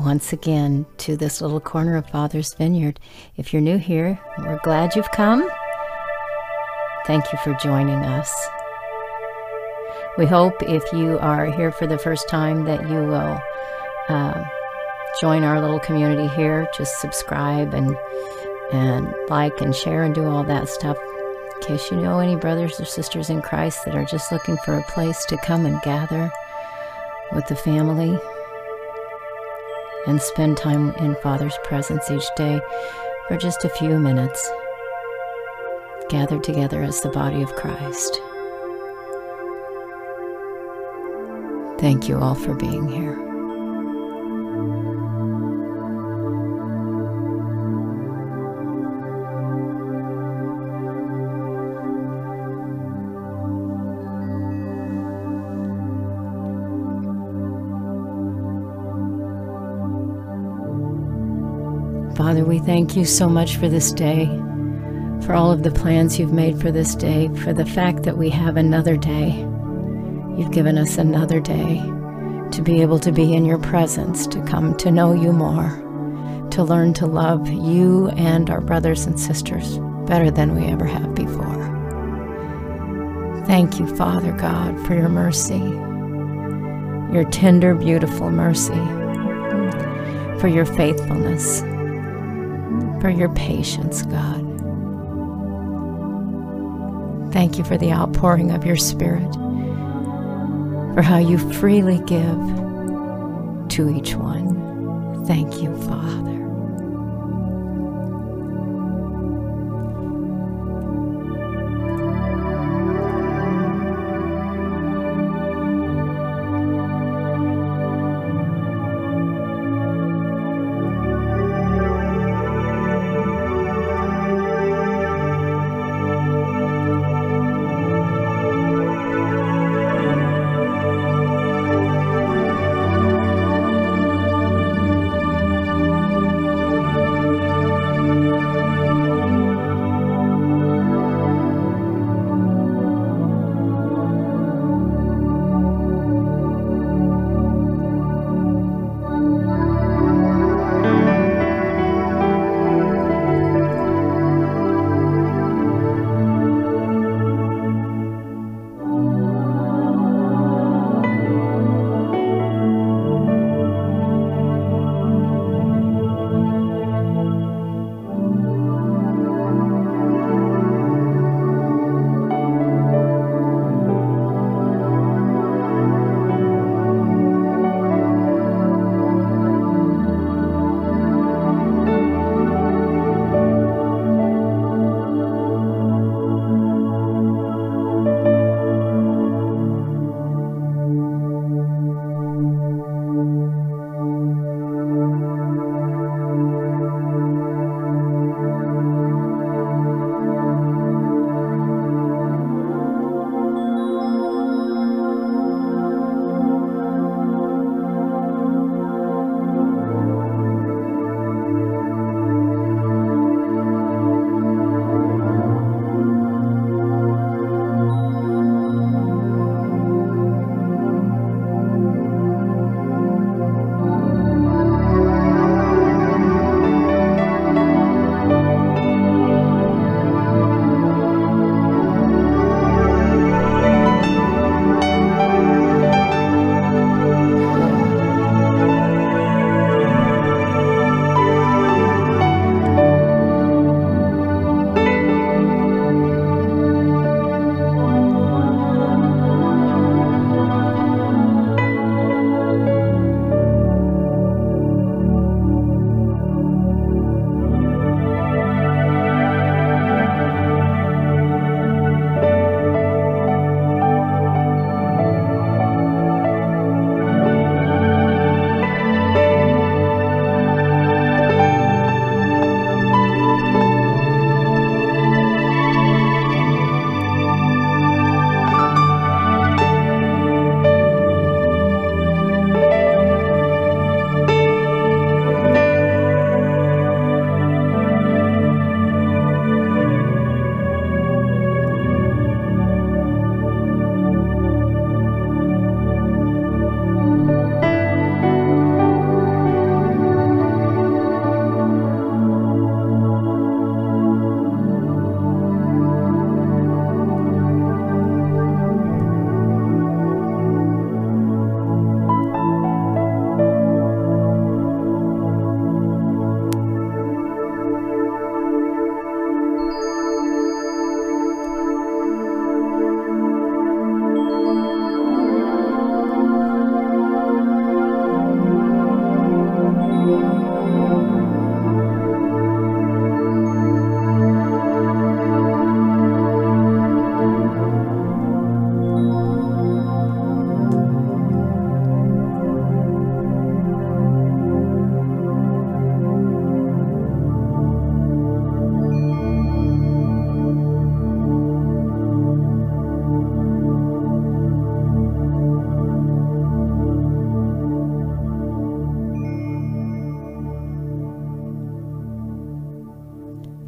once again to this little corner of Father's Vineyard. If you're new here, we're glad you've come. Thank you for joining us. We hope if you are here for the first time that you will uh, join our little community here. Just subscribe and and like and share and do all that stuff. In case you know any brothers or sisters in Christ that are just looking for a place to come and gather with the family and spend time in Father's presence each day for just a few minutes, gathered together as the body of Christ. Thank you all for being here. Father, we thank you so much for this day, for all of the plans you've made for this day, for the fact that we have another day. You've given us another day to be able to be in your presence, to come to know you more, to learn to love you and our brothers and sisters better than we ever have before. Thank you, Father God, for your mercy, your tender, beautiful mercy, for your faithfulness for your patience, God. Thank you for the outpouring of your Spirit, for how you freely give to each one. Thank you, Father.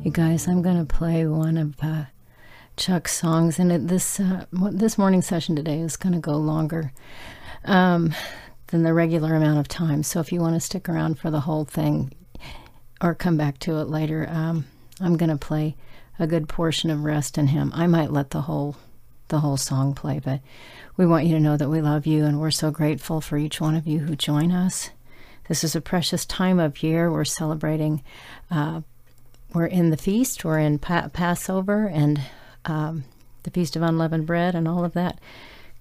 You guys, I'm going to play one of uh, Chuck's songs, and it, this uh, this morning session today is going to go longer um, than the regular amount of time. So if you want to stick around for the whole thing, or come back to it later, um, I'm going to play a good portion of "Rest in Him." I might let the whole the whole song play, but we want you to know that we love you, and we're so grateful for each one of you who join us. This is a precious time of year. We're celebrating. Uh, we're in the feast, we're in pa- Passover and um, the Feast of Unleavened Bread and all of that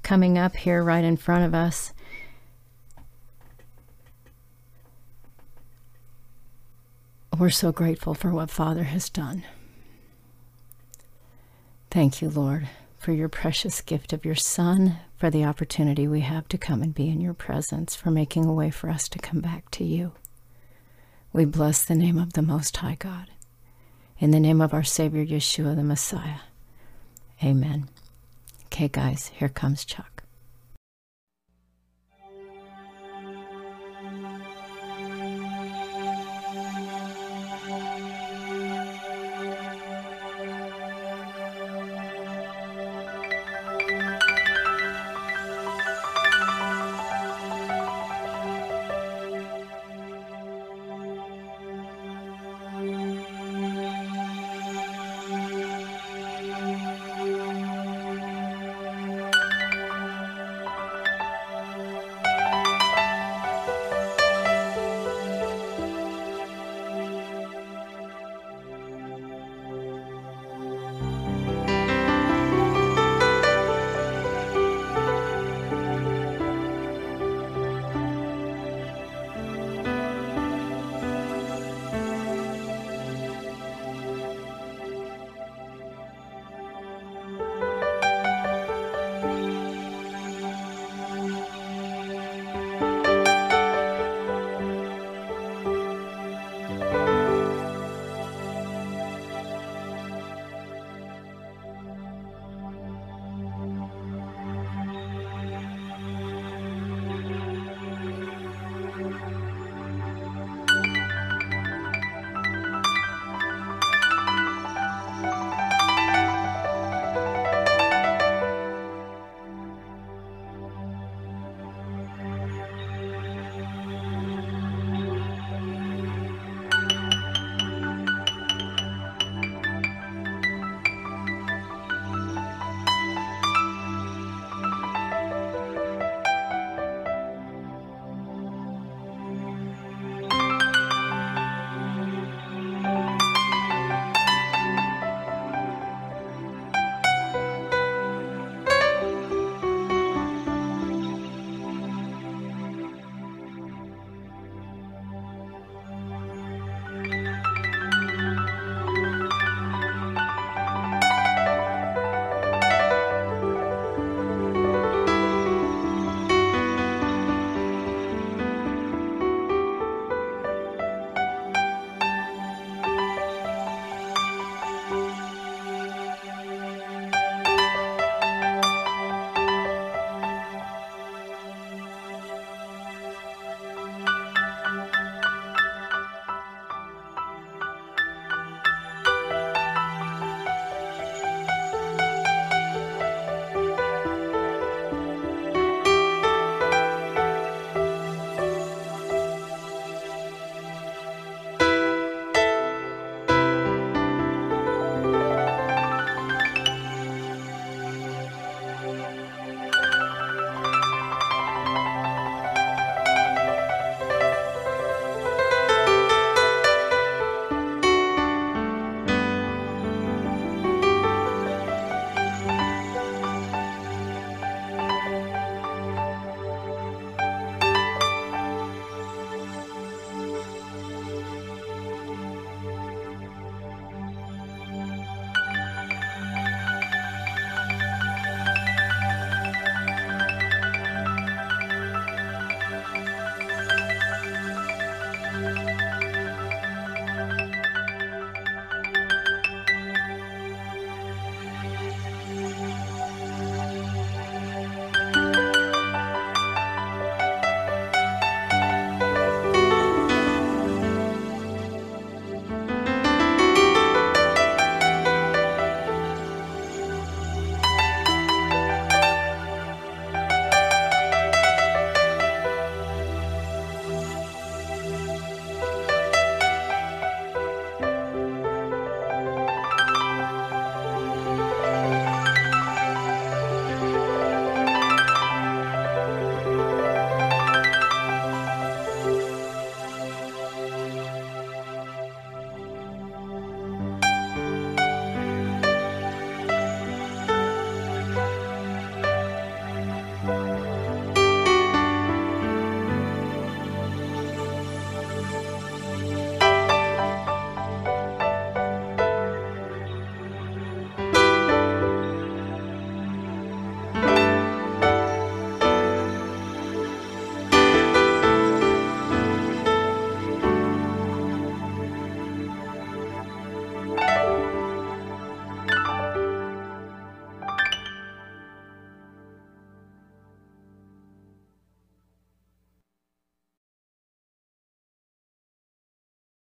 coming up here right in front of us. We're so grateful for what Father has done. Thank you, Lord, for your precious gift of your Son, for the opportunity we have to come and be in your presence, for making a way for us to come back to you. We bless the name of the Most High God. In the name of our Savior Yeshua the Messiah. Amen. Okay, guys, here comes Chuck.